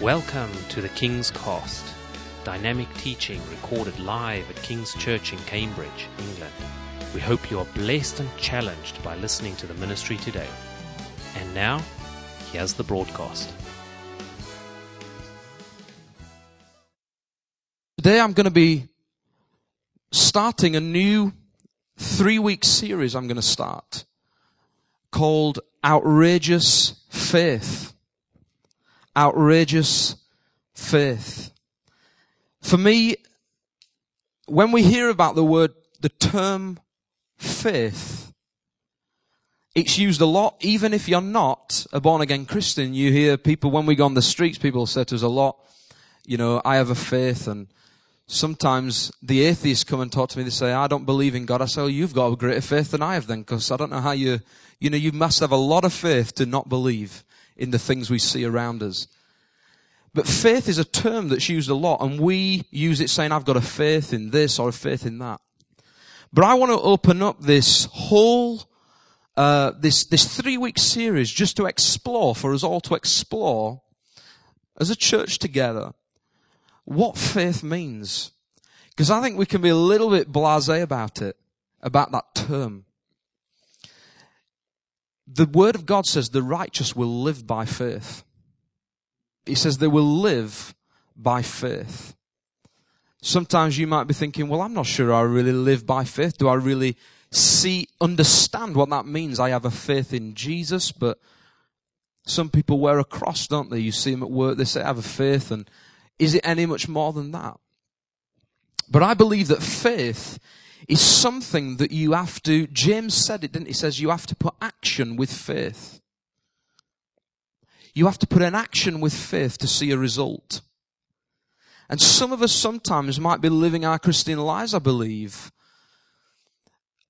Welcome to the King's Cost, dynamic teaching recorded live at King's Church in Cambridge, England. We hope you are blessed and challenged by listening to the ministry today. And now, here's the broadcast. Today I'm going to be starting a new three week series I'm going to start called Outrageous Faith. Outrageous Faith. For me, when we hear about the word, the term faith, it's used a lot, even if you're not a born again Christian. You hear people, when we go on the streets, people say to us a lot, you know, I have a faith and sometimes the atheists come and talk to me. They say, I don't believe in God. I say, well, you've got a greater faith than I have then, because I don't know how you, you know, you must have a lot of faith to not believe in the things we see around us. But faith is a term that's used a lot, and we use it saying, I've got a faith in this or a faith in that. But I want to open up this whole, uh, this, this three week series just to explore, for us all to explore as a church together, what faith means. Because I think we can be a little bit blasé about it, about that term. The word of God says the righteous will live by faith. He says they will live by faith. Sometimes you might be thinking, well, I'm not sure I really live by faith. Do I really see, understand what that means? I have a faith in Jesus, but some people wear a cross, don't they? You see them at work, they say, I have a faith, and is it any much more than that? But I believe that faith is something that you have to, James said it, didn't he? He says you have to put action with faith. You have to put an action with faith to see a result. And some of us sometimes might be living our Christian lives, I believe,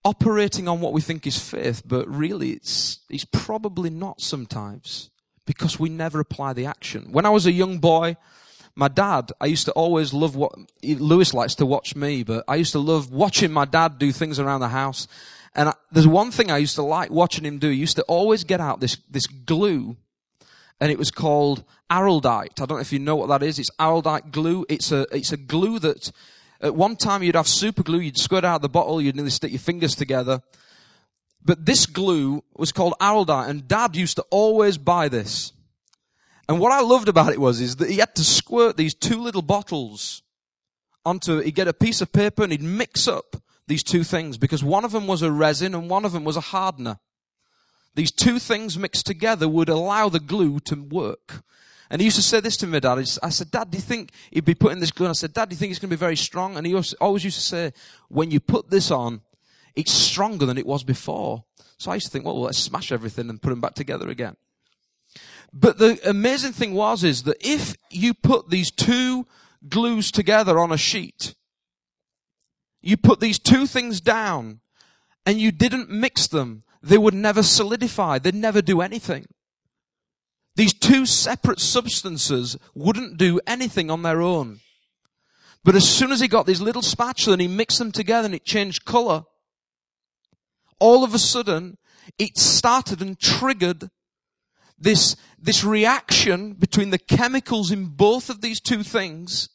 operating on what we think is faith, but really it's, it's probably not sometimes because we never apply the action. When I was a young boy, my dad, I used to always love what, Lewis likes to watch me, but I used to love watching my dad do things around the house. And I, there's one thing I used to like watching him do. He used to always get out this, this glue and it was called araldite. I don't know if you know what that is. It's araldite glue. It's a, it's a glue that at one time you'd have super glue, you'd squirt out the bottle, you'd nearly stick your fingers together. But this glue was called araldite and dad used to always buy this. And what I loved about it was, is that he had to squirt these two little bottles onto, he'd get a piece of paper and he'd mix up these two things because one of them was a resin and one of them was a hardener. These two things mixed together would allow the glue to work. And he used to say this to me, Dad. I said, Dad, do you think he'd be putting this glue on? I said, Dad, do you think it's going to be very strong? And he always used to say, when you put this on, it's stronger than it was before. So I used to think, well, let's smash everything and put them back together again. But the amazing thing was, is that if you put these two glues together on a sheet, you put these two things down and you didn't mix them, they would never solidify. They'd never do anything. These two separate substances wouldn't do anything on their own. But as soon as he got these little spatula and he mixed them together and it changed color, all of a sudden it started and triggered this, this reaction between the chemicals in both of these two things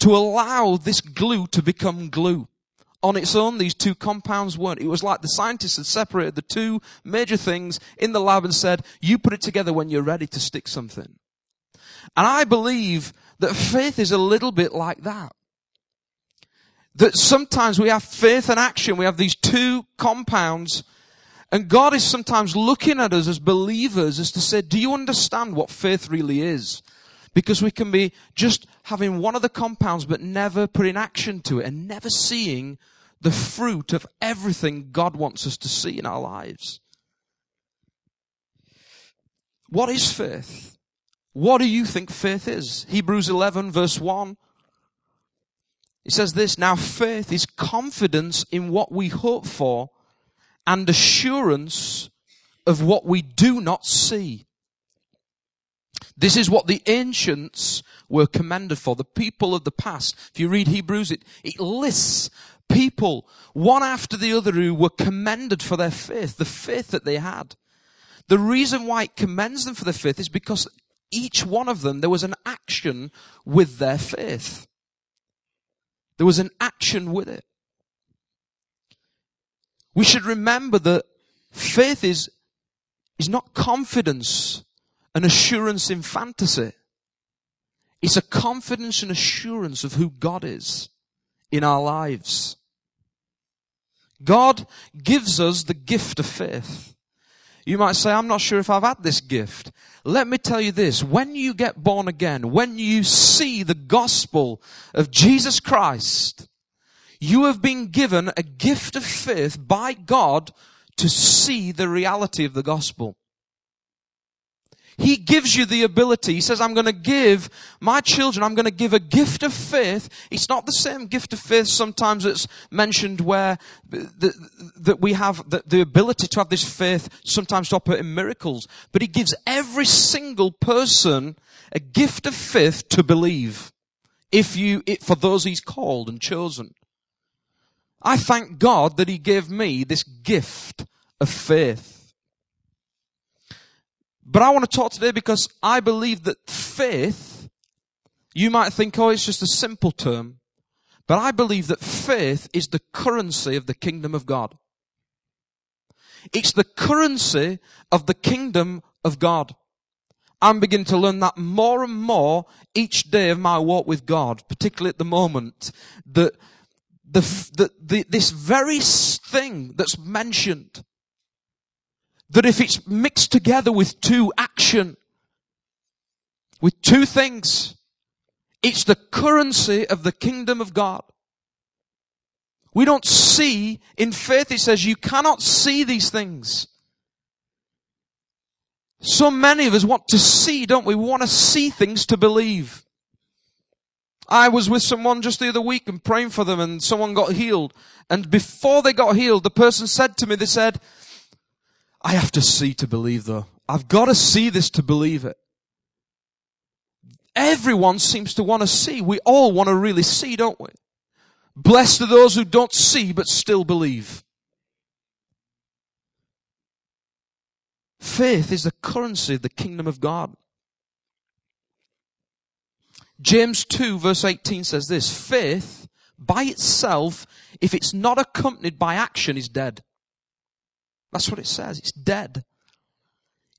to allow this glue to become glue on its own, these two compounds weren't. It was like the scientists had separated the two major things in the lab and said, you put it together when you're ready to stick something. And I believe that faith is a little bit like that. That sometimes we have faith and action. We have these two compounds and God is sometimes looking at us as believers as to say, do you understand what faith really is? Because we can be just having one of the compounds but never putting action to it and never seeing the fruit of everything God wants us to see in our lives. What is faith? What do you think faith is? Hebrews 11 verse 1. It says this, now faith is confidence in what we hope for and assurance of what we do not see. This is what the ancients were commended for. The people of the past. If you read Hebrews, it, it lists people, one after the other, who were commended for their faith, the faith that they had. The reason why it commends them for their faith is because each one of them, there was an action with their faith. There was an action with it. We should remember that faith is, is not confidence and assurance in fantasy. It's a confidence and assurance of who God is in our lives. God gives us the gift of faith. You might say, I'm not sure if I've had this gift. Let me tell you this. When you get born again, when you see the gospel of Jesus Christ, you have been given a gift of faith by God to see the reality of the gospel. He gives you the ability. He says, I'm going to give my children, I'm going to give a gift of faith. It's not the same gift of faith sometimes it's mentioned where that we have the, the ability to have this faith sometimes to operate in miracles. But he gives every single person a gift of faith to believe. If you, it, for those he's called and chosen. I thank God that he gave me this gift of faith. But I want to talk today because I believe that faith, you might think, oh, it's just a simple term. But I believe that faith is the currency of the kingdom of God. It's the currency of the kingdom of God. I'm beginning to learn that more and more each day of my walk with God, particularly at the moment, that the, the, the, this very thing that's mentioned, that if it's mixed together with two action, with two things, it's the currency of the kingdom of God. We don't see, in faith it says you cannot see these things. So many of us want to see, don't we? We want to see things to believe. I was with someone just the other week and praying for them and someone got healed. And before they got healed, the person said to me, they said, I have to see to believe though. I've got to see this to believe it. Everyone seems to want to see. We all want to really see, don't we? Blessed are those who don't see but still believe. Faith is the currency of the kingdom of God. James 2 verse 18 says this, faith by itself, if it's not accompanied by action, is dead. That's what it says. It's dead.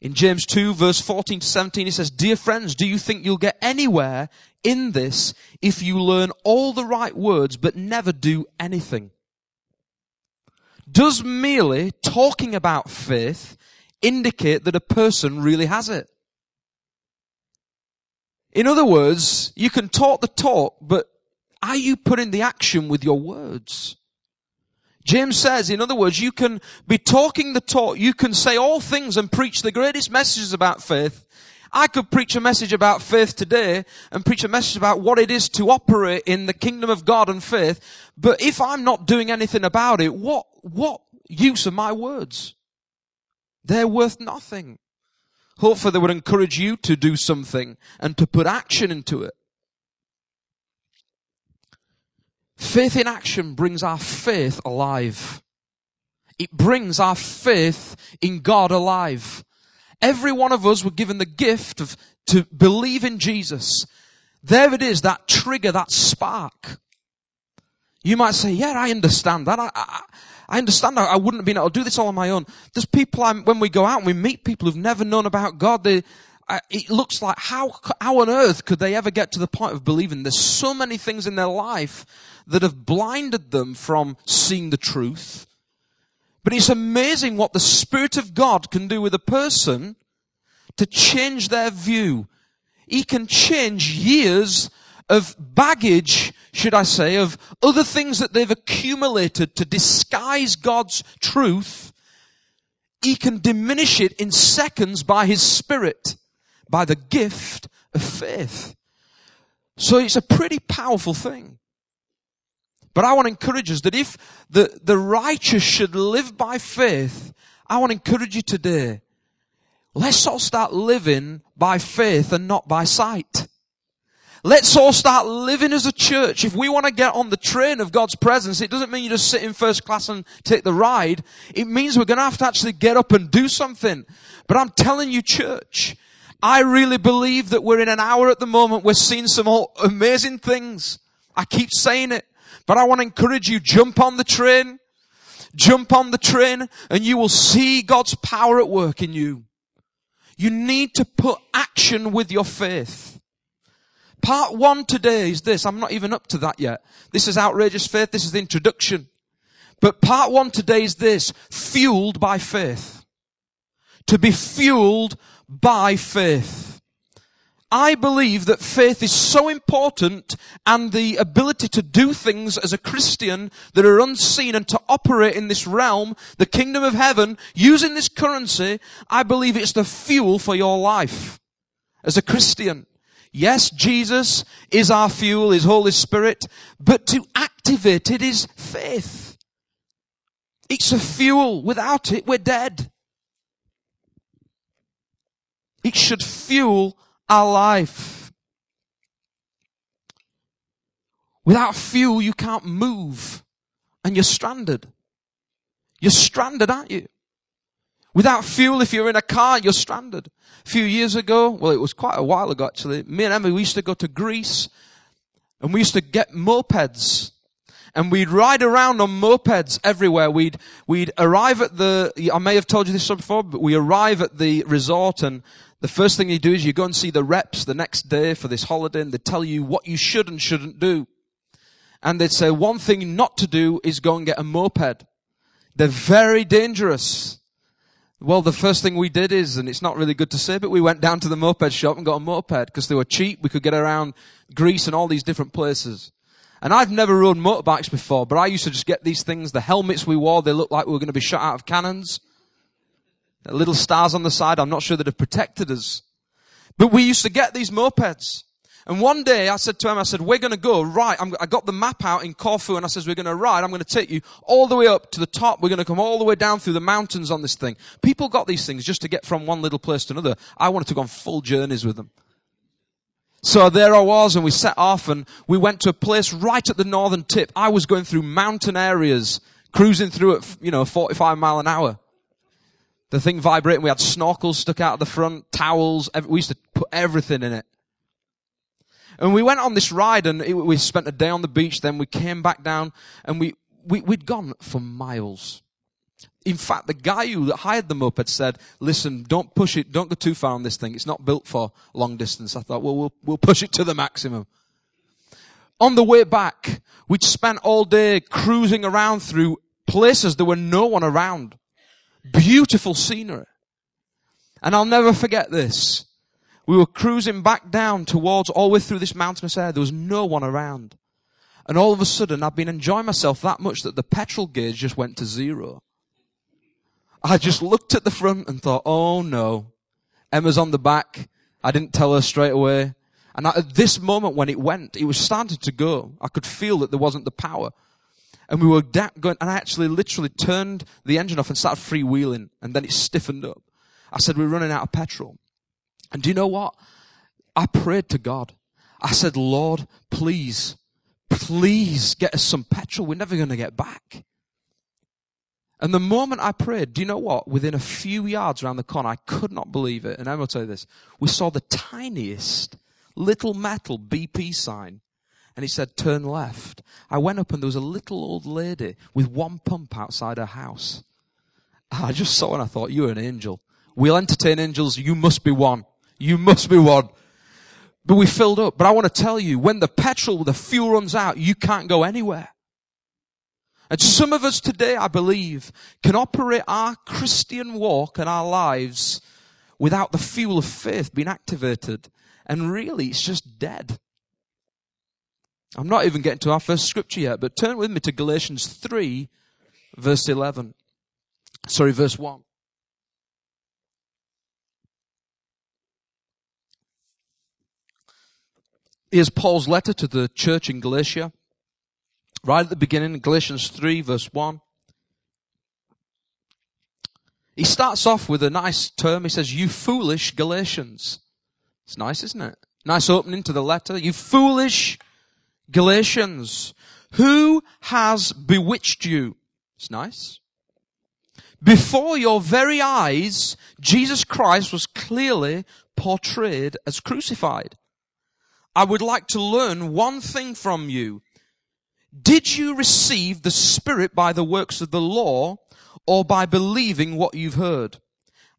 In James 2 verse 14 to 17 it says, Dear friends, do you think you'll get anywhere in this if you learn all the right words but never do anything? Does merely talking about faith indicate that a person really has it? In other words, you can talk the talk, but are you putting the action with your words? James says, in other words, you can be talking the talk, you can say all things and preach the greatest messages about faith. I could preach a message about faith today and preach a message about what it is to operate in the kingdom of God and faith. But if I'm not doing anything about it, what, what use are my words? They're worth nothing. Hopefully they would encourage you to do something and to put action into it. Faith in action brings our faith alive. It brings our faith in God alive. Every one of us were given the gift of to believe in Jesus. There it is, that trigger, that spark. You might say, yeah, I understand that. I, I, I understand I, I, wouldn't have been able to do this all on my own. There's people, I'm, when we go out and we meet people who've never known about God, they, uh, it looks like how, how on earth could they ever get to the point of believing? There's so many things in their life that have blinded them from seeing the truth. But it's amazing what the Spirit of God can do with a person to change their view. He can change years of baggage, should I say, of other things that they've accumulated to disguise God's truth. He can diminish it in seconds by His Spirit, by the gift of faith. So it's a pretty powerful thing. But I want to encourage us that if the, the righteous should live by faith, I want to encourage you today. Let's all start living by faith and not by sight. Let's all start living as a church. If we want to get on the train of God's presence, it doesn't mean you just sit in first class and take the ride. It means we're going to have to actually get up and do something. But I'm telling you, church, I really believe that we're in an hour at the moment. We're seeing some amazing things. I keep saying it, but I want to encourage you, jump on the train, jump on the train and you will see God's power at work in you. You need to put action with your faith. Part one today is this. I'm not even up to that yet. This is outrageous faith. This is the introduction. But part one today is this. Fueled by faith. To be fueled by faith. I believe that faith is so important and the ability to do things as a Christian that are unseen and to operate in this realm, the kingdom of heaven, using this currency, I believe it's the fuel for your life as a Christian. Yes, Jesus is our fuel, His Holy Spirit, but to activate it is faith. It's a fuel. Without it, we're dead. It should fuel our life. Without fuel, you can't move and you're stranded. You're stranded, aren't you? Without fuel, if you're in a car, you're stranded. A few years ago, well, it was quite a while ago actually, me and Emma, we used to go to Greece and we used to get mopeds and we'd ride around on mopeds everywhere. We'd, we'd arrive at the, I may have told you this before, but we arrive at the resort and the first thing you do is you go and see the reps the next day for this holiday and they tell you what you should and shouldn't do. And they'd say one thing not to do is go and get a moped. They're very dangerous. Well, the first thing we did is, and it's not really good to say, but we went down to the moped shop and got a moped because they were cheap. We could get around Greece and all these different places. And I've never rode motorbikes before, but I used to just get these things. The helmets we wore, they looked like we were going to be shot out of cannons The little stars on the side. I'm not sure that have protected us. But we used to get these mopeds. And one day I said to him, I said, we're going to go right. I'm, i got the map out in Corfu and I says, we're going to ride. I'm going to take you all the way up to the top. We're going to come all the way down through the mountains on this thing. People got these things just to get from one little place to another. I wanted to go on full journeys with them. So there I was and we set off and we went to a place right at the northern tip. I was going through mountain areas, cruising through at, you know, 45 mile an hour. The thing vibrating. We had snorkels stuck out of the front, towels. we used to put everything in it. And we went on this ride and it, we spent a day on the beach. Then we came back down and we, we, we'd gone for miles. In fact, the guy who hired them up had said, listen, don't push it. Don't go too far on this thing. It's not built for long distance. I thought, well, we'll, we'll push it to the maximum. On the way back, we'd spent all day cruising around through places there were no one around. Beautiful scenery. And I'll never forget this. We were cruising back down towards all the way through this mountainous air. There was no one around. And all of a sudden, I'd been enjoying myself that much that the petrol gauge just went to zero. I just looked at the front and thought, oh no. Emma's on the back. I didn't tell her straight away. And at this moment when it went, it was starting to go. I could feel that there wasn't the power. And we were going, and I actually literally turned the engine off and started freewheeling, and then it stiffened up. I said, we're running out of petrol. And do you know what? I prayed to God. I said, Lord, please, please get us some petrol. We're never going to get back. And the moment I prayed, do you know what? Within a few yards around the corner, I could not believe it. And I will tell you this. We saw the tiniest little metal BP sign and he said, turn left. I went up and there was a little old lady with one pump outside her house. I just saw and I thought, you're an angel. We'll entertain angels. You must be one. You must be one. But we filled up. But I want to tell you, when the petrol, the fuel runs out, you can't go anywhere. And some of us today, I believe, can operate our Christian walk and our lives without the fuel of faith being activated. And really, it's just dead. I'm not even getting to our first scripture yet, but turn with me to Galatians 3, verse 11. Sorry, verse 1. Here's Paul's letter to the church in Galatia. Right at the beginning, Galatians 3, verse 1. He starts off with a nice term. He says, You foolish Galatians. It's nice, isn't it? Nice opening to the letter. You foolish Galatians, who has bewitched you? It's nice. Before your very eyes, Jesus Christ was clearly portrayed as crucified. I would like to learn one thing from you. Did you receive the Spirit by the works of the law or by believing what you've heard?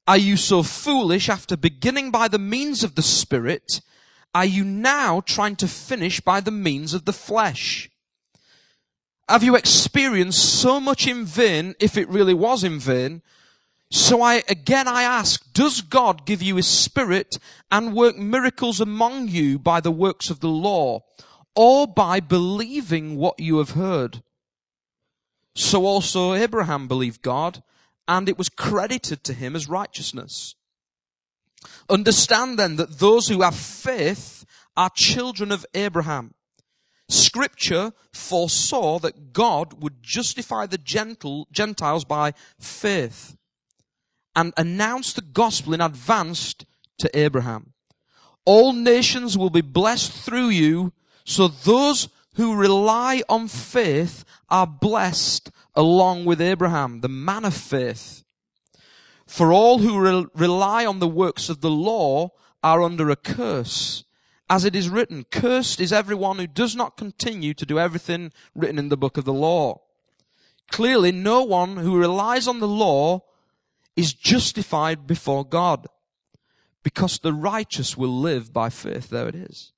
Are you so foolish after beginning by the means of the Spirit? Are you now trying to finish by the means of the flesh? Have you experienced so much in vain, if it really was in vain? So I, again I ask, does God give you His Spirit and work miracles among you by the works of the law or by believing what you have heard? So also Abraham believed God and it was credited to him as righteousness. Understand then that those who have faith are children of Abraham. Scripture foresaw that God would justify the Gentiles by faith and announce the gospel in advance to Abraham. All nations will be blessed through you, so those who rely on faith are blessed along with Abraham, the man of faith. For all who re- rely on the works of the law are under a curse. As it is written, cursed is everyone who does not continue to do everything written in the book of the law. Clearly, no one who relies on the law is justified before God because the righteous will live by faith. There it is.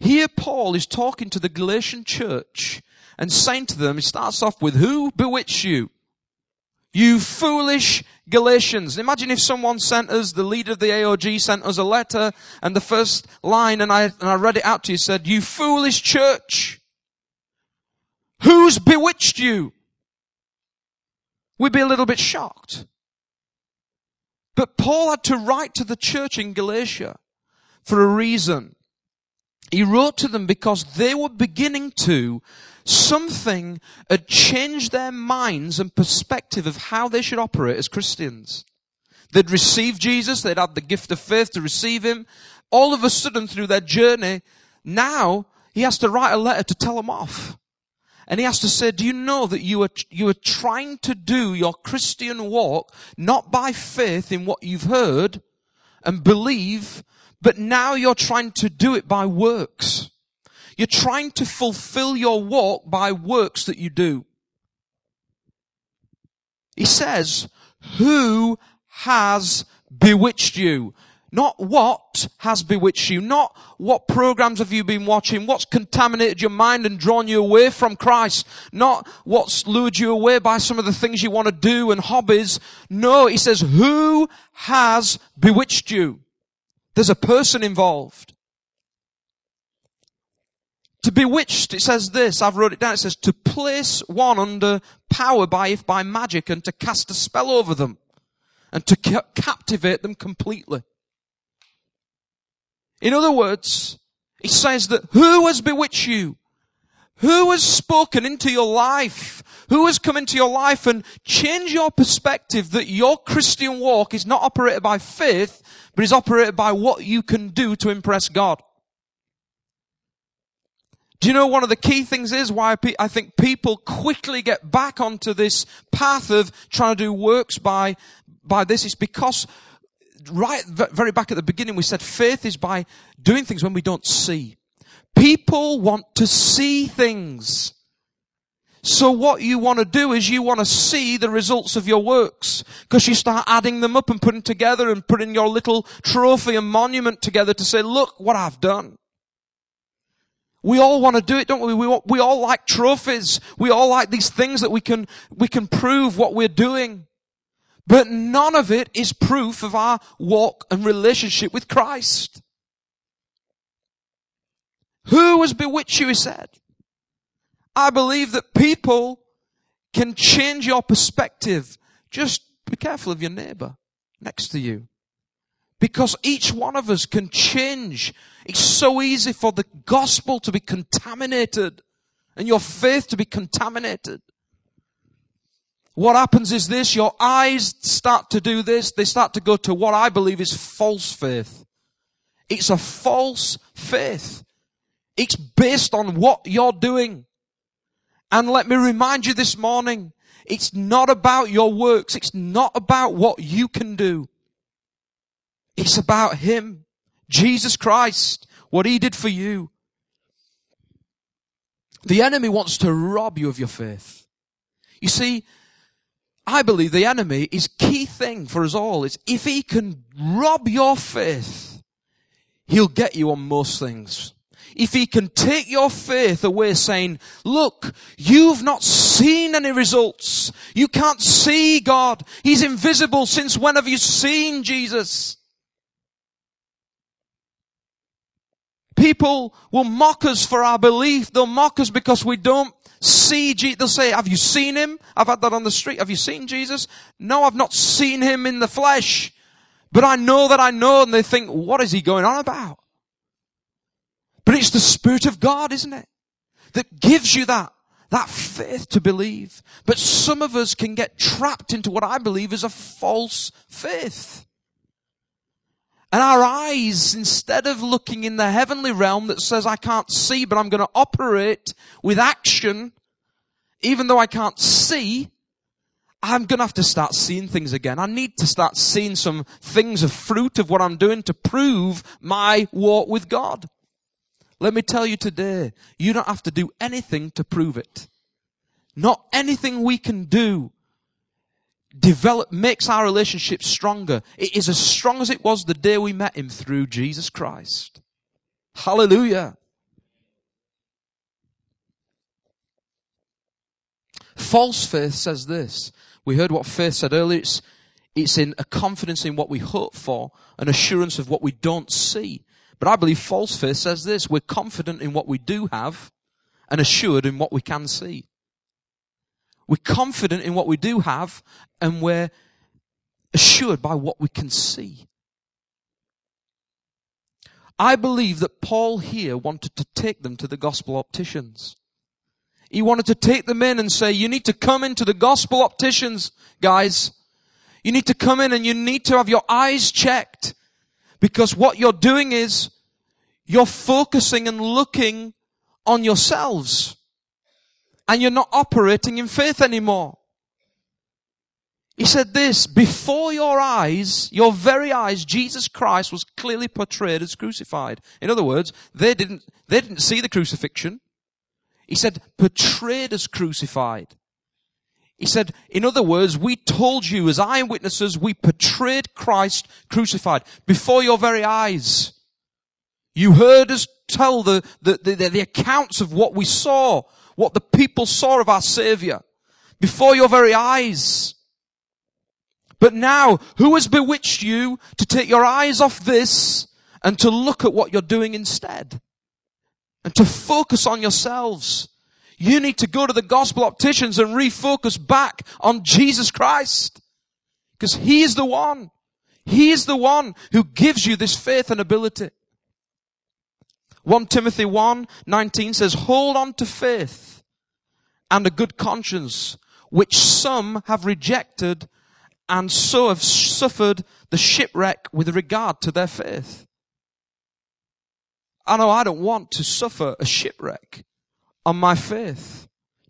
Here Paul is talking to the Galatian church and saying to them, he starts off with, who bewitched you? You foolish Galatians. Imagine if someone sent us, the leader of the AOG sent us a letter and the first line and I, and I read it out to you said, you foolish church. Who's bewitched you? We'd be a little bit shocked. But Paul had to write to the church in Galatia for a reason. He wrote to them because they were beginning to something had changed their minds and perspective of how they should operate as Christians. They'd received Jesus, they'd had the gift of faith to receive Him. All of a sudden through their journey, now he has to write a letter to tell them off. And he has to say, do you know that you are, you are trying to do your Christian walk not by faith in what you've heard and believe, but now you're trying to do it by works. You're trying to fulfill your walk by works that you do. He says, who has bewitched you? Not what has bewitched you, not what programs have you been watching, what's contaminated your mind and drawn you away from Christ, not what's lured you away by some of the things you want to do and hobbies. No, he says, who has bewitched you? There's a person involved. To bewitched, it says this, I've wrote it down, it says to place one under power by, if by magic and to cast a spell over them and to ca- captivate them completely. In other words, it says that who has bewitched you? Who has spoken into your life? Who has come into your life and changed your perspective that your Christian walk is not operated by faith, but is operated by what you can do to impress God? Do you know one of the key things is why I think people quickly get back onto this path of trying to do works by, by this? It's because right, very back at the beginning we said faith is by doing things when we don't see. People want to see things. So what you want to do is you want to see the results of your works. Because you start adding them up and putting together and putting your little trophy and monument together to say, look what I've done. We all want to do it, don't we? We all, we all like trophies. We all like these things that we can, we can prove what we're doing. But none of it is proof of our walk and relationship with Christ. Who has bewitched you, he said. I believe that people can change your perspective. Just be careful of your neighbor next to you. Because each one of us can change. It's so easy for the gospel to be contaminated and your faith to be contaminated. What happens is this, your eyes start to do this, they start to go to what I believe is false faith. It's a false faith. It's based on what you're doing. And let me remind you this morning, It's not about your works. It's not about what you can do. It's about Him. Jesus Christ. What He did for you. The enemy wants to rob you of your faith. You see, I believe the enemy is key thing for us all is if he can rob your faith, he'll get you on most things. If he can take your faith away saying, look, you've not seen any results. You can't see God. He's invisible since when have you seen Jesus? People will mock us for our belief. They'll mock us because we don't see Jesus. They'll say, have you seen him? I've had that on the street. Have you seen Jesus? No, I've not seen him in the flesh. But I know that I know. And they think, what is he going on about? But it's the Spirit of God, isn't it? That gives you that, that faith to believe. But some of us can get trapped into what I believe is a false faith. And our eyes, instead of looking in the heavenly realm that says, I can't see, but I'm going to operate with action, even though I can't see, I'm going to have to start seeing things again. I need to start seeing some things of fruit of what I'm doing to prove my walk with God. Let me tell you today, you don't have to do anything to prove it. Not anything we can do develop, makes our relationship stronger. It is as strong as it was the day we met him through Jesus Christ. Hallelujah. False faith says this. We heard what faith said earlier. It's, it's in a confidence in what we hope for, an assurance of what we don't see. But I believe false faith says this. We're confident in what we do have and assured in what we can see. We're confident in what we do have and we're assured by what we can see. I believe that Paul here wanted to take them to the gospel opticians. He wanted to take them in and say, you need to come into the gospel opticians, guys. You need to come in and you need to have your eyes checked because what you're doing is you're focusing and looking on yourselves and you're not operating in faith anymore. He said this, before your eyes, your very eyes, Jesus Christ was clearly portrayed as crucified. In other words, they didn't, they didn't see the crucifixion. He said, portrayed as crucified. He said, in other words, we told you as eyewitnesses, we portrayed Christ crucified before your very eyes. You heard us tell the, the, the, the accounts of what we saw what the people saw of our Savior before your very eyes. But now, who has bewitched you to take your eyes off this and to look at what you're doing instead? And to focus on yourselves. You need to go to the gospel opticians and refocus back on Jesus Christ. Because He is the one. He is the one who gives you this faith and ability. 1 Timothy 1, 19 says, hold on to faith and a good conscience, which some have rejected and so have suffered the shipwreck with regard to their faith. I know I don't want to suffer a shipwreck on my faith,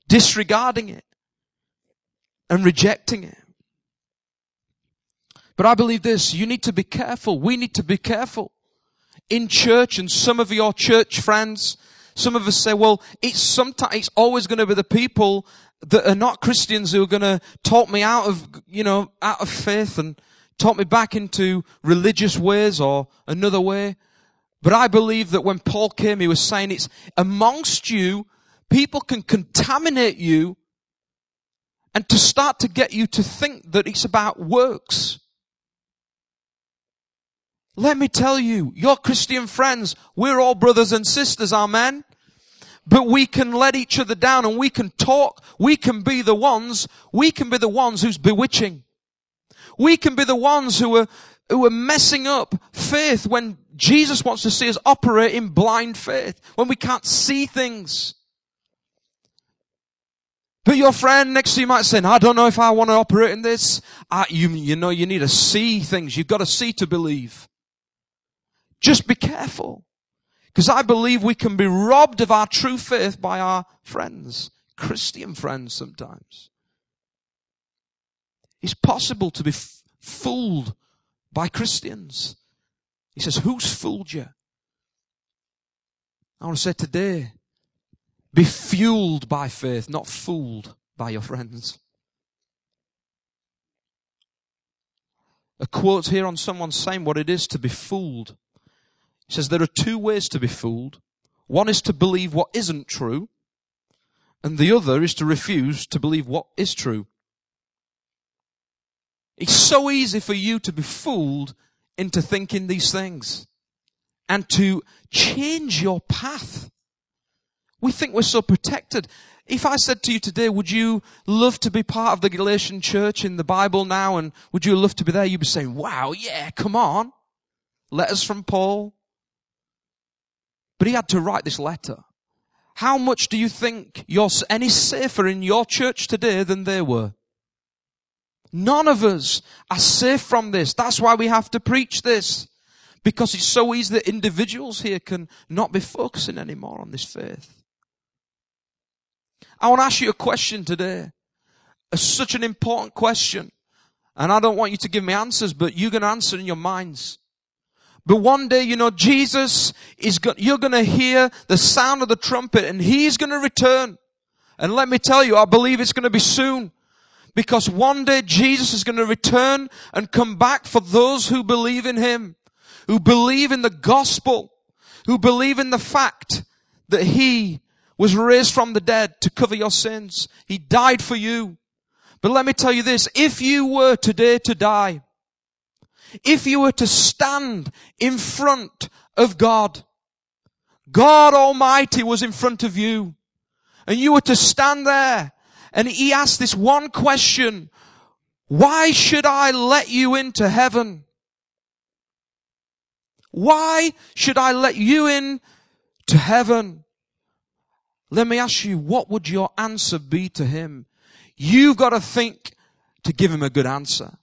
disregarding it and rejecting it. But I believe this, you need to be careful. We need to be careful in church and some of your church friends, some of us say, well, it's sometimes, it's always going to be the people that are not Christians who are going to talk me out of, you know, out of faith and talk me back into religious ways or another way. But I believe that when Paul came, he was saying it's amongst you, people can contaminate you and to start to get you to think that it's about works. Let me tell you, your Christian friends, we're all brothers and sisters, amen? But we can let each other down and we can talk. We can be the ones, we can be the ones who's bewitching. We can be the ones who are, who are messing up faith when Jesus wants to see us operate in blind faith, when we can't see things. But your friend next to you might say, I don't know if I want to operate in this. Uh, you, you know, you need to see things. You've got to see to believe. Just be careful. Because I believe we can be robbed of our true faith by our friends, Christian friends sometimes. It's possible to be f- fooled by Christians. He says, who's fooled you? I want to say today, be fueled by faith, not fooled by your friends. A quote here on someone saying what it is to be fooled. He says there are two ways to be fooled. One is to believe what isn't true, and the other is to refuse to believe what is true. It's so easy for you to be fooled into thinking these things and to change your path. We think we're so protected. If I said to you today, would you love to be part of the Galatian church in the Bible now and would you love to be there? You'd be saying, wow, yeah, come on. Letters from Paul. But he had to write this letter. How much do you think you're any safer in your church today than they were? None of us are safe from this. That's why we have to preach this. Because it's so easy that individuals here can not be focusing anymore on this faith. I want to ask you a question today. It's such an important question. And I don't want you to give me answers, but you can answer in your minds. But one day, you know, Jesus is go- you're gonna hear the sound of the trumpet and He's gonna return. And let me tell you, I believe it's gonna be soon. Because one day Jesus is gonna return and come back for those who believe in Him, who believe in the gospel, who believe in the fact that He was raised from the dead to cover your sins. He died for you. But let me tell you this, if you were today to die, if you were to stand in front of God, God Almighty was in front of you, and you were to stand there, and He asked this one question, why should I let you into heaven? Why should I let you in to heaven? Let me ask you, what would your answer be to him? You've got to think to give him a good answer.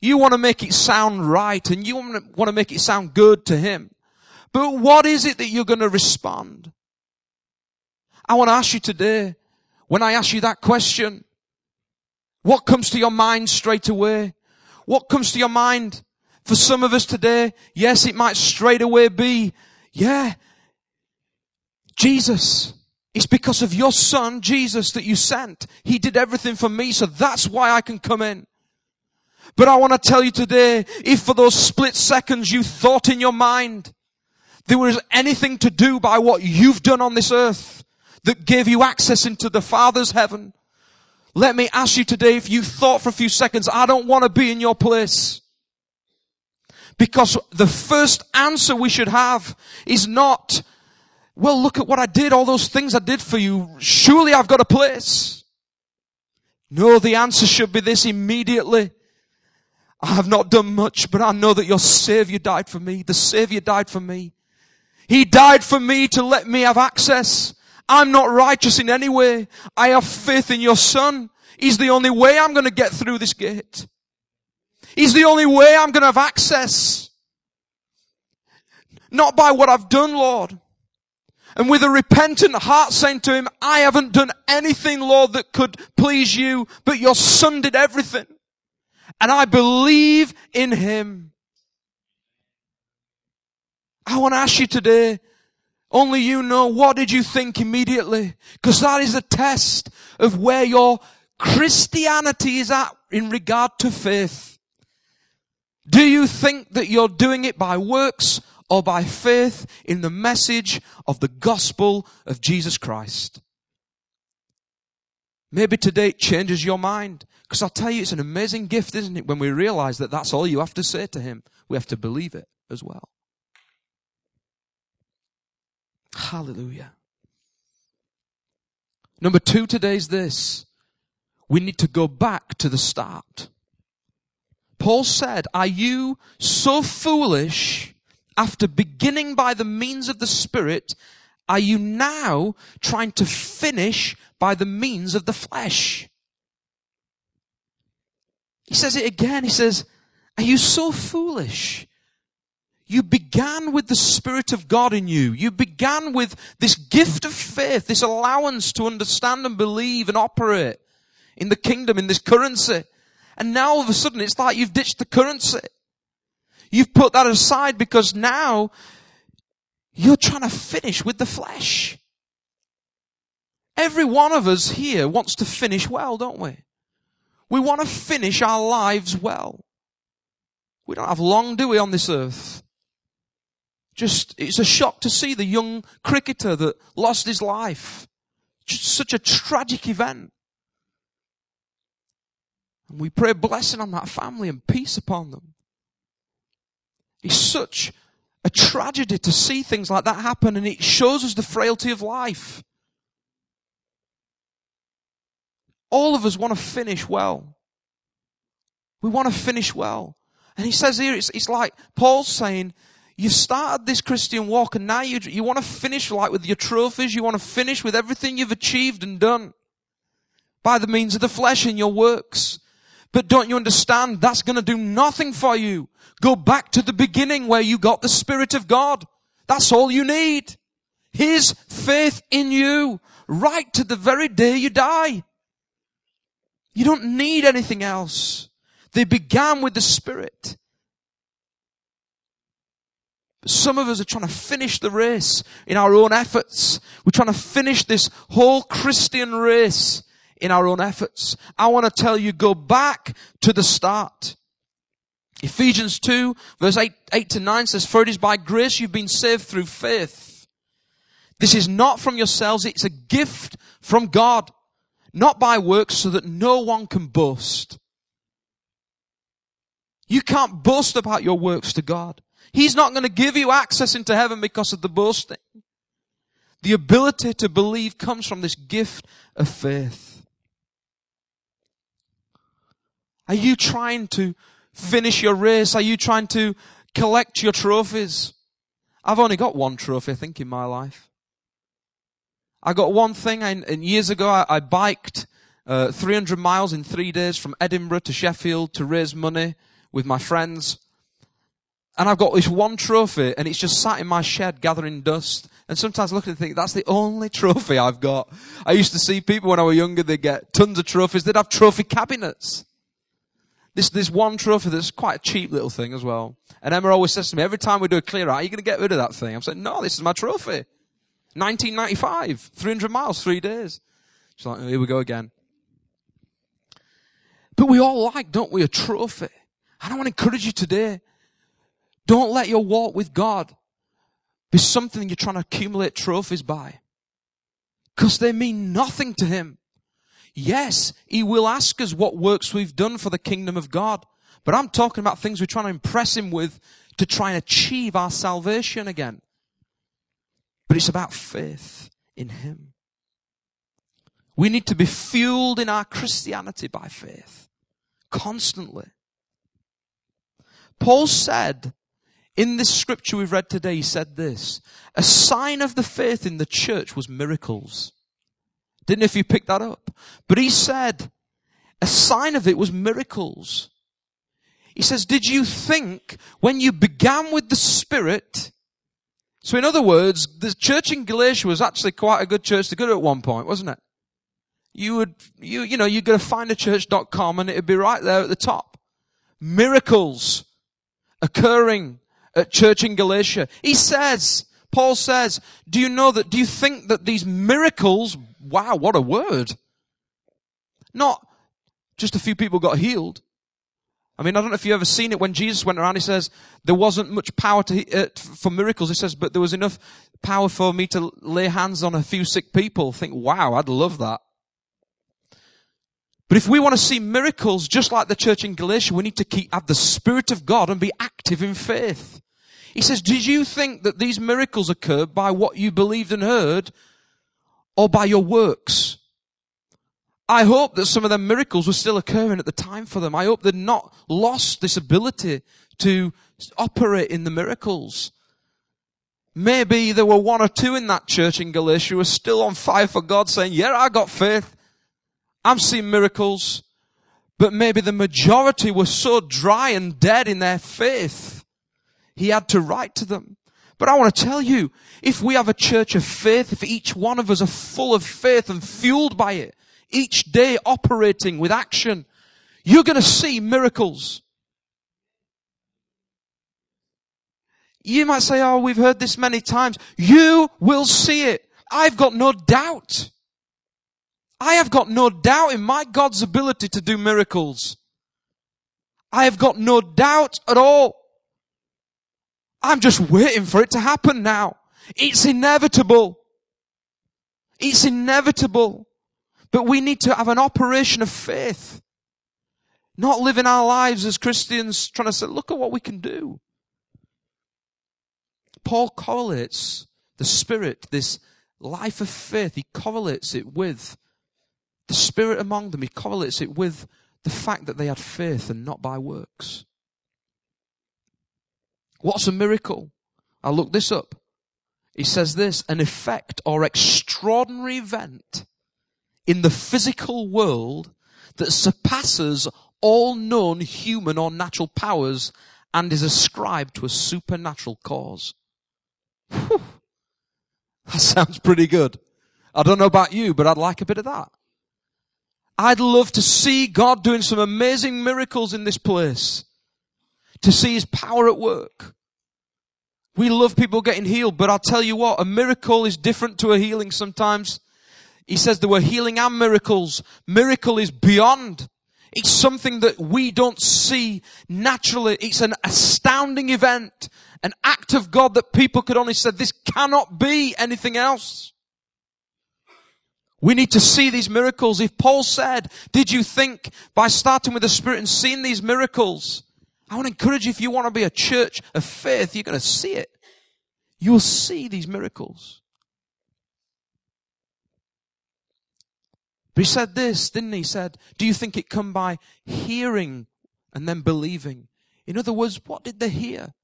You want to make it sound right and you want to make it sound good to him. But what is it that you're going to respond? I want to ask you today, when I ask you that question, what comes to your mind straight away? What comes to your mind? For some of us today, yes, it might straight away be, yeah, Jesus. It's because of your son, Jesus, that you sent. He did everything for me, so that's why I can come in. But I want to tell you today, if for those split seconds you thought in your mind, there was anything to do by what you've done on this earth that gave you access into the Father's heaven, let me ask you today if you thought for a few seconds, I don't want to be in your place. Because the first answer we should have is not, well, look at what I did, all those things I did for you. Surely I've got a place. No, the answer should be this immediately. I have not done much, but I know that your Savior died for me. The Savior died for me. He died for me to let me have access. I'm not righteous in any way. I have faith in your Son. He's the only way I'm going to get through this gate. He's the only way I'm going to have access. Not by what I've done, Lord and with a repentant heart saying to him, I haven't done anything, Lord, that could please you, but your son did everything. And I believe in him. I want to ask you today, only you know, what did you think immediately? Because that is a test of where your Christianity is at in regard to faith. Do you think that you're doing it by works or by faith in the message of the gospel of Jesus Christ. Maybe today it changes your mind. Because I'll tell you, it's an amazing gift, isn't it? When we realize that that's all you have to say to Him. We have to believe it as well. Hallelujah. Number two today is this. We need to go back to the start. Paul said, are you so foolish after beginning by the means of the Spirit, are you now trying to finish by the means of the flesh? He says it again. He says, are you so foolish? You began with the Spirit of God in you. You began with this gift of faith, this allowance to understand and believe and operate in the kingdom, in this currency. And now all of a sudden it's like you've ditched the currency. You've put that aside because now you're trying to finish with the flesh. Every one of us here wants to finish well, don't we? We want to finish our lives well. We don't have long, do we, on this earth? Just, it's a shock to see the young cricketer that lost his life. Just such a tragic event. And we pray blessing on that family and peace upon them. It's such a tragedy to see things like that happen and it shows us the frailty of life. All of us want to finish well. We want to finish well. And he says here, it's, it's like Paul's saying, you started this Christian walk and now you, you want to finish like with your trophies. You want to finish with everything you've achieved and done by the means of the flesh and your works. But don't you understand? That's going to do nothing for you. Go back to the beginning where you got the Spirit of God. That's all you need. His faith in you right to the very day you die. You don't need anything else. They began with the Spirit. Some of us are trying to finish the race in our own efforts. We're trying to finish this whole Christian race in our own efforts. I want to tell you, go back to the start. Ephesians 2 verse 8, 8 to 9 says, For it is by grace you've been saved through faith. This is not from yourselves, it's a gift from God, not by works so that no one can boast. You can't boast about your works to God. He's not going to give you access into heaven because of the boasting. The ability to believe comes from this gift of faith. Are you trying to finish your race? Are you trying to collect your trophies? I've only got one trophy, I think, in my life. I got one thing, and, and years ago I, I biked uh, 300 miles in three days from Edinburgh to Sheffield to raise money with my friends. And I've got this one trophy and it's just sat in my shed gathering dust. And sometimes I look at it and think, that's the only trophy I've got. I used to see people when I was younger, they get tons of trophies. They'd have trophy cabinets. This, this one trophy that's quite a cheap little thing as well. And Emma always says to me, every time we do a clear out, are you going to get rid of that thing? I'm saying, no, this is my trophy. 1995, 300 miles, three days. She's like, here we go again. But we all like, don't we, a trophy? And I want to encourage you today. Don't let your walk with God be something you're trying to accumulate trophies by. Because they mean nothing to Him. Yes, He will ask us what works we've done for the kingdom of God. But I'm talking about things we're trying to impress Him with to try and achieve our salvation again. But it's about faith in Him. We need to be fueled in our Christianity by faith. Constantly. Paul said in this scripture we've read today, he said this. A sign of the faith in the church was miracles. Didn't know if you picked that up. But he said, a sign of it was miracles. He says, did you think when you began with the Spirit, so in other words, the church in Galatia was actually quite a good church to go to at one point, wasn't it? You would, you, you know, you'd go to findachurch.com and it'd be right there at the top. Miracles occurring at church in Galatia. He says, Paul says, do you know that, do you think that these miracles, wow, what a word. Not just a few people got healed. I mean, I don't know if you've ever seen it when Jesus went around, he says, there wasn't much power to, uh, for miracles. He says, but there was enough power for me to lay hands on a few sick people. Think, wow, I'd love that. But if we want to see miracles just like the church in Galatia, we need to keep, have the Spirit of God and be active in faith. He says, did you think that these miracles occurred by what you believed and heard or by your works? I hope that some of them miracles were still occurring at the time for them. I hope they'd not lost this ability to operate in the miracles. Maybe there were one or two in that church in Galatia who were still on fire for God saying, yeah, I got faith. I've seen miracles, but maybe the majority were so dry and dead in their faith. He had to write to them. But I want to tell you, if we have a church of faith, if each one of us are full of faith and fueled by it, each day operating with action, You're going to see miracles. You might say, oh, we've heard this many times. You will see it. I've got no doubt. I have got no doubt in my God's ability to do miracles. I have got no doubt at all. I'm just waiting for it to happen now. It's inevitable. It's inevitable. But we need to have an operation of faith. Not living our lives as Christians trying to say, look at what we can do. Paul correlates the Spirit, this life of faith, he correlates it with the Spirit among them. He correlates it with the fact that they had faith and not by works. What's a miracle? I'll look this up. He says this, an effect or extraordinary event in the physical world that surpasses all known human or natural powers and is ascribed to a supernatural cause. Whew. That sounds pretty good. I don't know about you, but I'd like a bit of that. I'd love to see God doing some amazing miracles in this place. To see His power at work. We love people getting healed, but I'll tell you what, a miracle is different to a healing sometimes. He says there were healing and miracles. Miracle is beyond. It's something that we don't see naturally. It's an astounding event, an act of God that people could only say, this cannot be anything else. We need to see these miracles. If Paul said, did you think by starting with the Spirit and seeing these miracles, I want to encourage you, if you want to be a church of faith, you're going to see it. You will see these miracles. But he said this, didn't he? He said, do you think it come by hearing and then believing? In other words, what did they hear?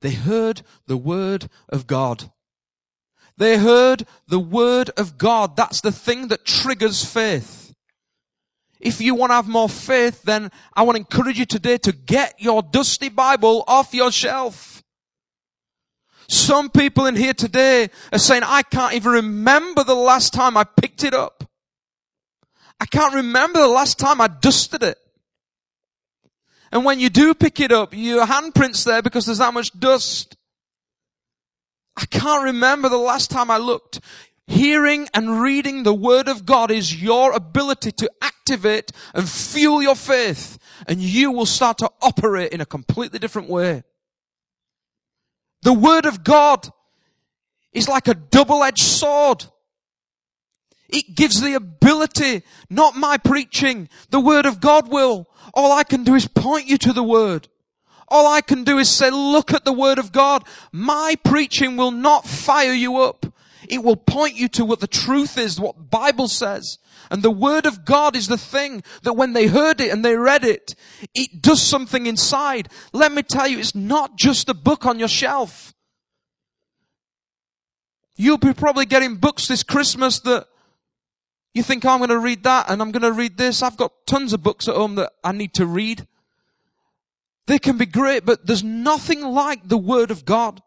They heard the word of God. They heard the word of God. That's the thing that triggers faith. If you want to have more faith, then I want to encourage you today to get your dusty Bible off your shelf. Some people in here today are saying, I can't even remember the last time I picked it up. I can't remember the last time I dusted it. And when you do pick it up, your handprint's there because there's that much dust. I can't remember the last time I looked. Hearing and reading the Word of God is your ability to activate and fuel your faith and you will start to operate in a completely different way. The Word of God is like a double-edged sword. It gives the ability, not my preaching, the Word of God will. All I can do is point you to the Word. All I can do is say, look at the Word of God. My preaching will not fire you up. It will point you to what the truth is, what the Bible says. And the Word of God is the thing that when they heard it and they read it, it does something inside. Let me tell you, it's not just a book on your shelf. You'll be probably getting books this Christmas that you think, oh, I'm going to read that and I'm going to read this. I've got tons of books at home that I need to read. They can be great, but there's nothing like the Word of God.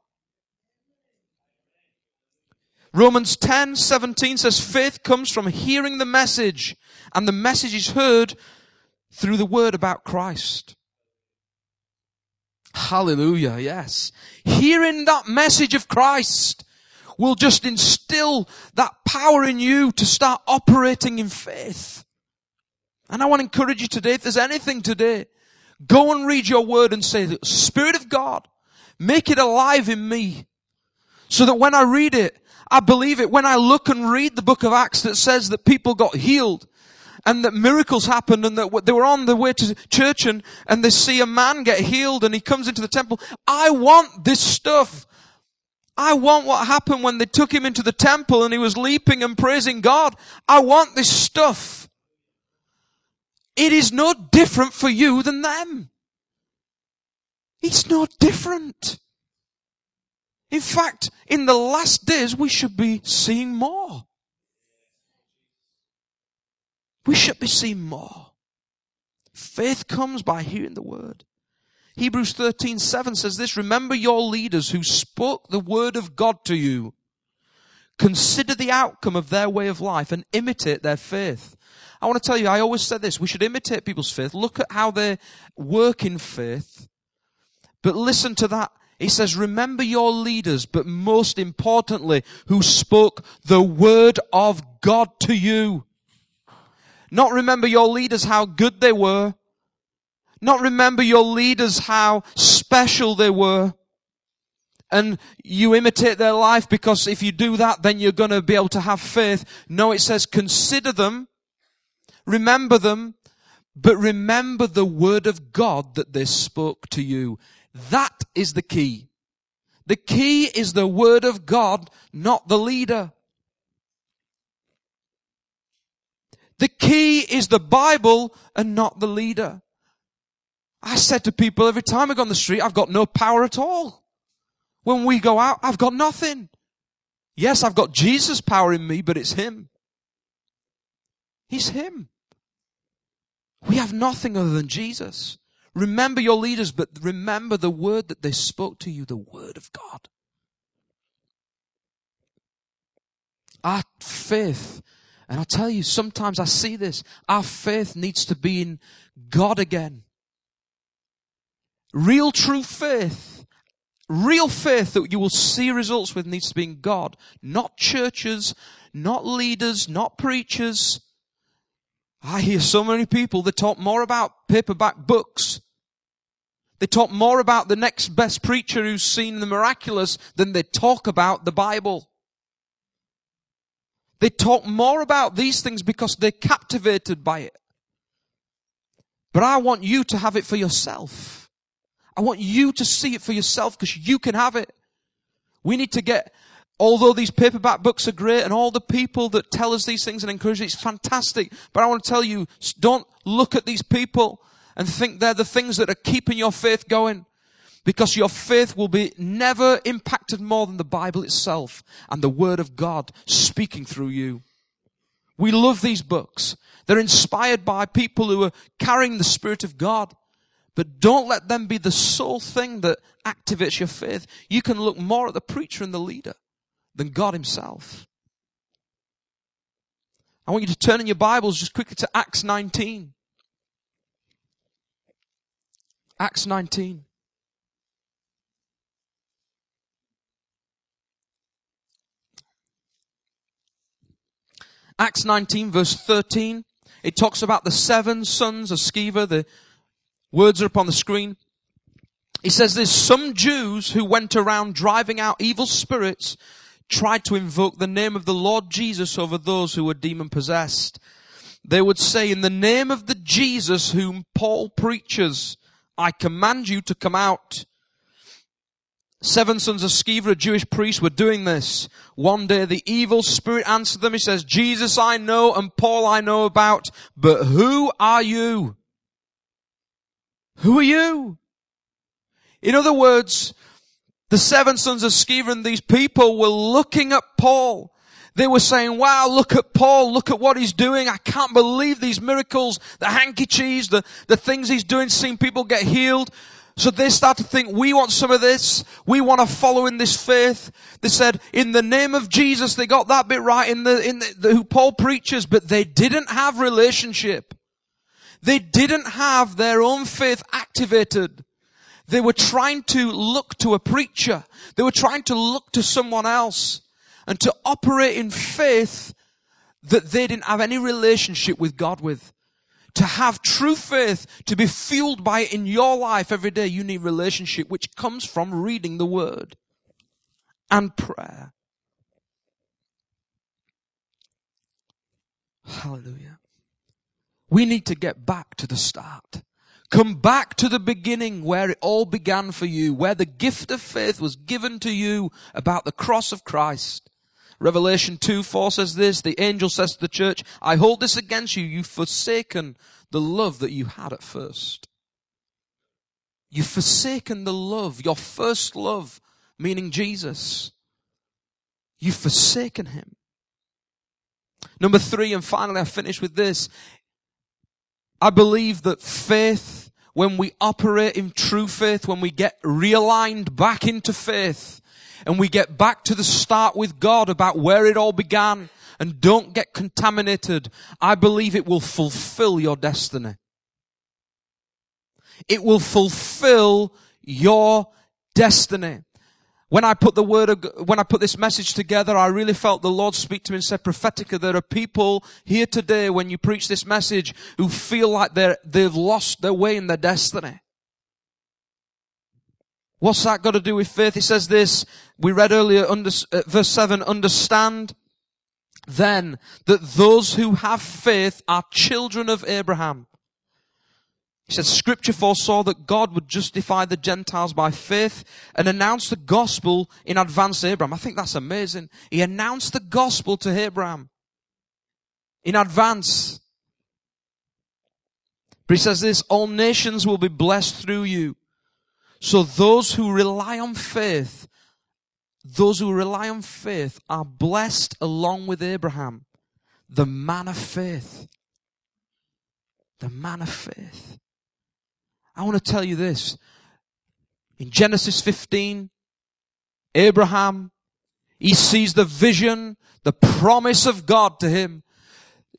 Romans 10, 17 says faith comes from hearing the message and the message is heard through the word about Christ. Hallelujah. Yes. Hearing that message of Christ will just instill that power in you to start operating in faith. And I want to encourage you today, if there's anything today, go and read your word and say, Spirit of God, make it alive in me. So that when I read it, I believe it. When I look and read the book of Acts that says that people got healed and that miracles happened and that they were on the way to church and, and they see a man get healed and he comes into the temple. I want this stuff. I want what happened when they took him into the temple and he was leaping and praising God. I want this stuff. It is no different for you than them. It's no different. In fact, in the last days, we should be seeing more. We should be seeing more. Faith comes by hearing the word. Hebrews 13, 7 says this, remember your leaders who spoke the word of God to you. Consider the outcome of their way of life and imitate their faith. I want to tell you, I always said this, we should imitate people's faith. Look at how they work in faith. But listen to that. He says, remember your leaders, but most importantly, who spoke the word of God to you. Not remember your leaders, how good they were. Not remember your leaders, how special they were. And you imitate their life because if you do that, then you're going to be able to have faith. No, it says consider them, remember them, but remember the word of God that they spoke to you. That is the key. The key is the word of God, not the leader. The key is the Bible and not the leader. I said to people every time I go on the street, I've got no power at all. When we go out, I've got nothing. Yes, I've got Jesus' power in me, but it's Him. He's Him. We have nothing other than Jesus. Remember your leaders, but remember the word that they spoke to you, the word of God. Our faith, and I'll tell you, sometimes I see this, our faith needs to be in God again. Real true faith, real faith that you will see results with needs to be in God, not churches, not leaders, not preachers. I hear so many people that talk more about paperback books. They talk more about the next best preacher who's seen the miraculous than they talk about the Bible. They talk more about these things because they're captivated by it. But I want you to have it for yourself. I want you to see it for yourself because you can have it. We need to get, although these paperback books are great and all the people that tell us these things and encourage it, it's fantastic. But I want to tell you, don't look at these people and think they're the things that are keeping your faith going. Because your faith will be never impacted more than the Bible itself and the Word of God speaking through you. We love these books. They're inspired by people who are carrying the Spirit of God. But don't let them be the sole thing that activates your faith. You can look more at the preacher and the leader than God himself. I want you to turn in your Bibles just quickly to Acts 19. Acts 19. Acts 19 verse 13. It talks about the seven sons of Sceva, the Words are up on the screen. He says there's some Jews who went around driving out evil spirits, tried to invoke the name of the Lord Jesus over those who were demon possessed. They would say, in the name of the Jesus whom Paul preaches, I command you to come out. Seven sons of Sceva, a Jewish priest, were doing this. One day the evil spirit answered them. He says, Jesus I know and Paul I know about, but who are you? Who are you? In other words, the seven sons of Sceva and these people were looking at Paul. They were saying, wow, look at Paul, look at what he's doing. I can't believe these miracles, the handkerchiefs, the, the things he's doing, seeing people get healed. So they start to think, we want some of this. We want to follow in this faith. They said, in the name of Jesus, they got that bit right in the, in the, the who Paul preaches, but they didn't have relationship. They didn't have their own faith activated. They were trying to look to a preacher. They were trying to look to someone else and to operate in faith that they didn't have any relationship with God with. To have true faith, to be fueled by it in your life every day, you need relationship, which comes from reading the word and prayer. Hallelujah. We need to get back to the start. Come back to the beginning where it all began for you, where the gift of faith was given to you about the cross of Christ. Revelation 2, 4 says this, the angel says to the church, I hold this against you, you've forsaken the love that you had at first. You've forsaken the love, your first love, meaning Jesus. You've forsaken him. Number three, and finally I finish with this, I believe that faith, when we operate in true faith, when we get realigned back into faith, and we get back to the start with God about where it all began, and don't get contaminated. I believe it will fulfill your destiny. It will fulfill your destiny. When I put the word when I put this message together, I really felt the Lord speak to me and said, prophetica, there are people here today when you preach this message who feel like they're, they've lost their way in their destiny. What's that got to do with faith? He says this, we read earlier, under, uh, verse 7, understand then that those who have faith are children of Abraham. He said, Scripture foresaw that God would justify the Gentiles by faith and announce the gospel in advance to Abraham. I think that's amazing. He announced the gospel to Abraham in advance. But he says this, all nations will be blessed through you. So those who rely on faith, those who rely on faith are blessed along with Abraham, the man of faith. The man of faith. I want to tell you this. In Genesis 15, Abraham, he sees the vision, the promise of God to him.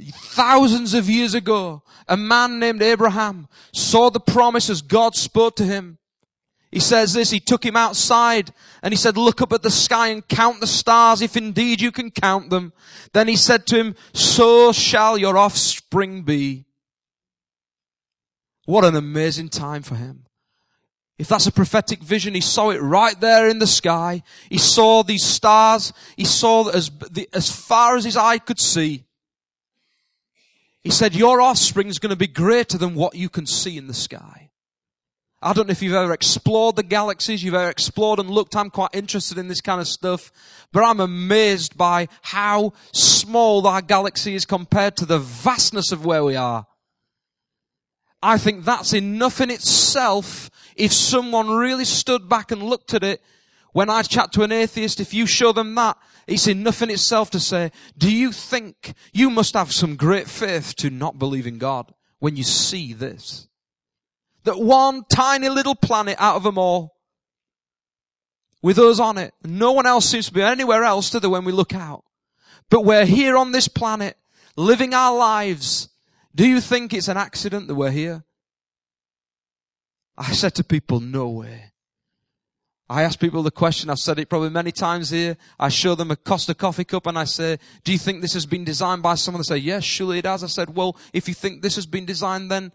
Thousands of years ago, a man named Abraham saw the promise as God spoke to him. He says this, he took him outside and he said, look up at the sky and count the stars if indeed you can count them. Then he said to him, so shall your offspring be. What an amazing time for him. If that's a prophetic vision, he saw it right there in the sky. He saw these stars. He saw as, as far as his eye could see. He said, your offspring is going to be greater than what you can see in the sky. I don't know if you've ever explored the galaxies, you've ever explored and looked. I'm quite interested in this kind of stuff, but I'm amazed by how small our galaxy is compared to the vastness of where we are. I think that's enough in itself if someone really stood back and looked at it. When I chat to an atheist, if you show them that, it's enough in itself to say, do you think you must have some great faith to not believe in God when you see this? That one tiny little planet out of them all, with us on it, no one else seems to be anywhere else to the when we look out. But we're here on this planet, living our lives, do you think it's an accident that we're here? I said to people, no way. I ask people the question, I've said it probably many times here. I show them a Costa coffee cup and I say, do you think this has been designed by someone? They say, yes, surely it has. I said, well, if you think this has been designed, then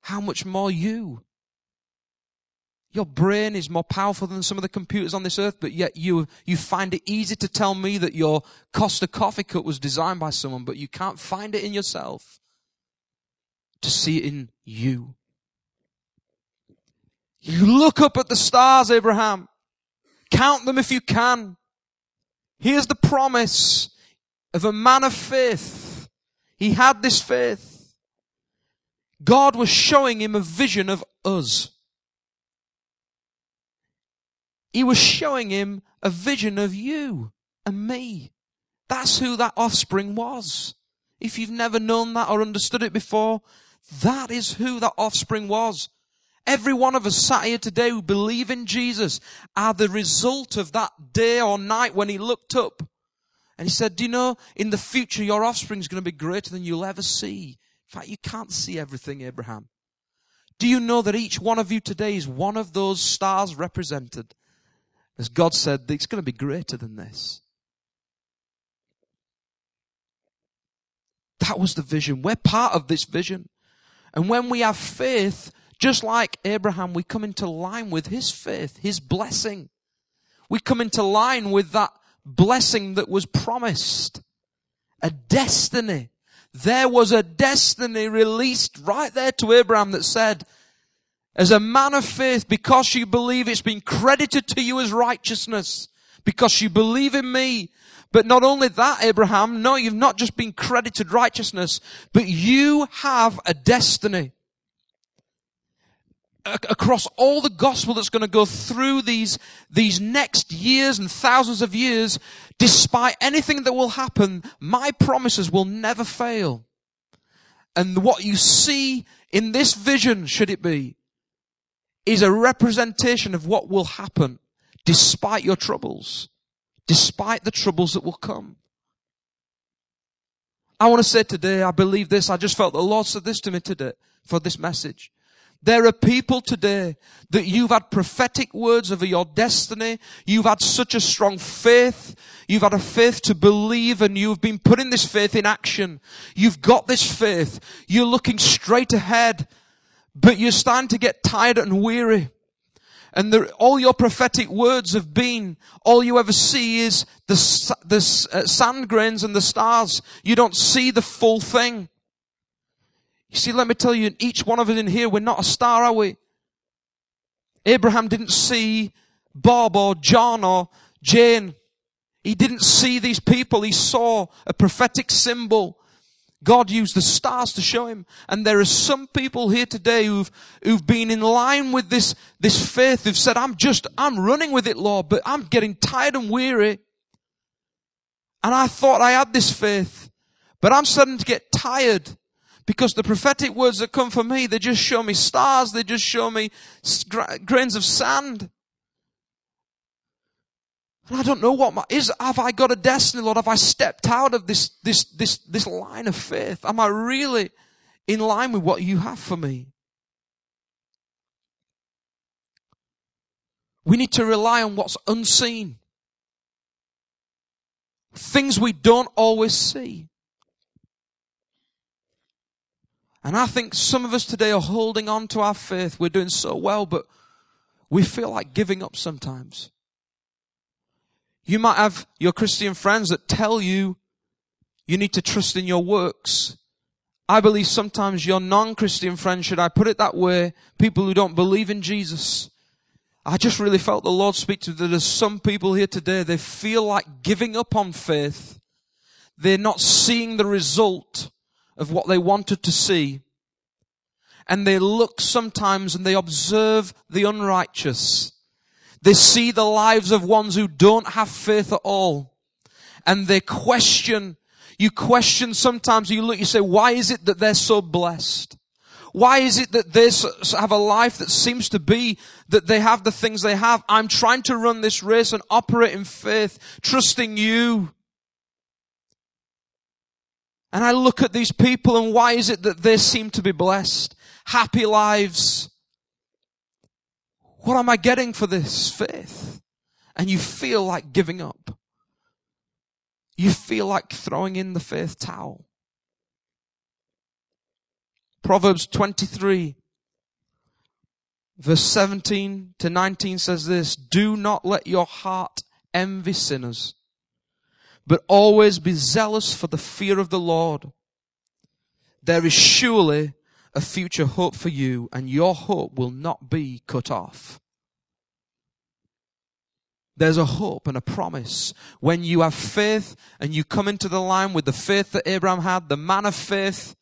how much more you? Your brain is more powerful than some of the computers on this earth, but yet you, you find it easy to tell me that your Costa coffee cup was designed by someone, but you can't find it in yourself to see it in you. You look up at the stars, Abraham. Count them if you can. Here's the promise of a man of faith. He had this faith. God was showing him a vision of us. He was showing him a vision of you and me. That's who that offspring was. If you've never known that or understood it before, that is who that offspring was. Every one of us sat here today who believe in Jesus are the result of that day or night when he looked up and he said, do you know, in the future your offspring is going to be greater than you'll ever see. In fact, you can't see everything, Abraham. Do you know that each one of you today is one of those stars represented? As God said, it's going to be greater than this. That was the vision. We're part of this vision. And when we have faith, just like Abraham, we come into line with his faith, his blessing. We come into line with that blessing that was promised. A destiny. There was a destiny released right there to Abraham that said, as a man of faith, because you believe it's been credited to you as righteousness, because you believe in me, but not only that, Abraham, no, you've not just been credited righteousness, but you have a destiny. Across all the gospel that's going to go through these, these next years and thousands of years, despite anything that will happen, my promises will never fail. And what you see in this vision, should it be, is a representation of what will happen despite your troubles despite the troubles that will come. I want to say today, I believe this. I just felt the Lord said this to me today for this message. There are people today that you've had prophetic words over your destiny. You've had such a strong faith. You've had a faith to believe and you've been putting this faith in action. You've got this faith. You're looking straight ahead, but you're starting to get tired and weary. And the, all your prophetic words have been, all you ever see is the, the uh, sand grains and the stars. You don't see the full thing. You see, let me tell you, each one of us in here, we're not a star, are we? Abraham didn't see Bob or John or Jane. He didn't see these people. He saw a prophetic symbol. God used the stars to show him. And there are some people here today who've, who've been in line with this, this faith, who've said, I'm just, I'm running with it, Lord, but I'm getting tired and weary. And I thought I had this faith, but I'm starting to get tired because the prophetic words that come from me, they just show me stars, they just show me grains of sand. And I don't know what my, is, have I got a destiny, Lord? Have I stepped out of this, this, this, this line of faith? Am I really in line with what you have for me? We need to rely on what's unseen. Things we don't always see. And I think some of us today are holding on to our faith. We're doing so well, but we feel like giving up sometimes. You might have your Christian friends that tell you you need to trust in your works. I believe sometimes your non-Christian friends, should I put it that way, people who don't believe in Jesus. I just really felt the Lord speak to that there's some people here today, they feel like giving up on faith. They're not seeing the result of what they wanted to see. And they look sometimes and they observe the unrighteous. They see the lives of ones who don't have faith at all. And they question, you question sometimes, you look, you say, why is it that they're so blessed? Why is it that they have a life that seems to be that they have the things they have? I'm trying to run this race and operate in faith, trusting you. And I look at these people and why is it that they seem to be blessed? Happy lives. What am I getting for this faith? And you feel like giving up. You feel like throwing in the faith towel. Proverbs 23 verse 17 to 19 says this, do not let your heart envy sinners but always be zealous for the fear of the Lord. There is surely a future hope for you and your hope will not be cut off. There's a hope and a promise. When you have faith and you come into the line with the faith that Abraham had, the man of faith,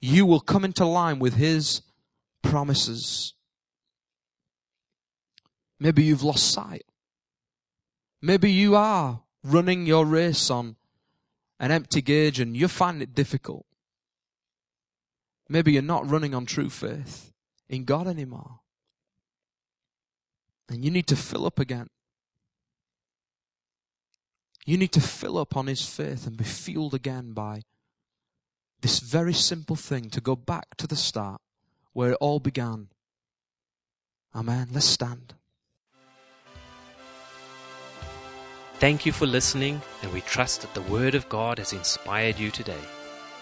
you will come into line with his promises. Maybe you've lost sight. Maybe you are running your race on an empty gauge and you find it difficult. Maybe you're not running on true faith in God anymore. And you need to fill up again. You need to fill up on His faith and be fueled again by this very simple thing to go back to the start where it all began. Amen. Let's stand. Thank you for listening, and we trust that the Word of God has inspired you today.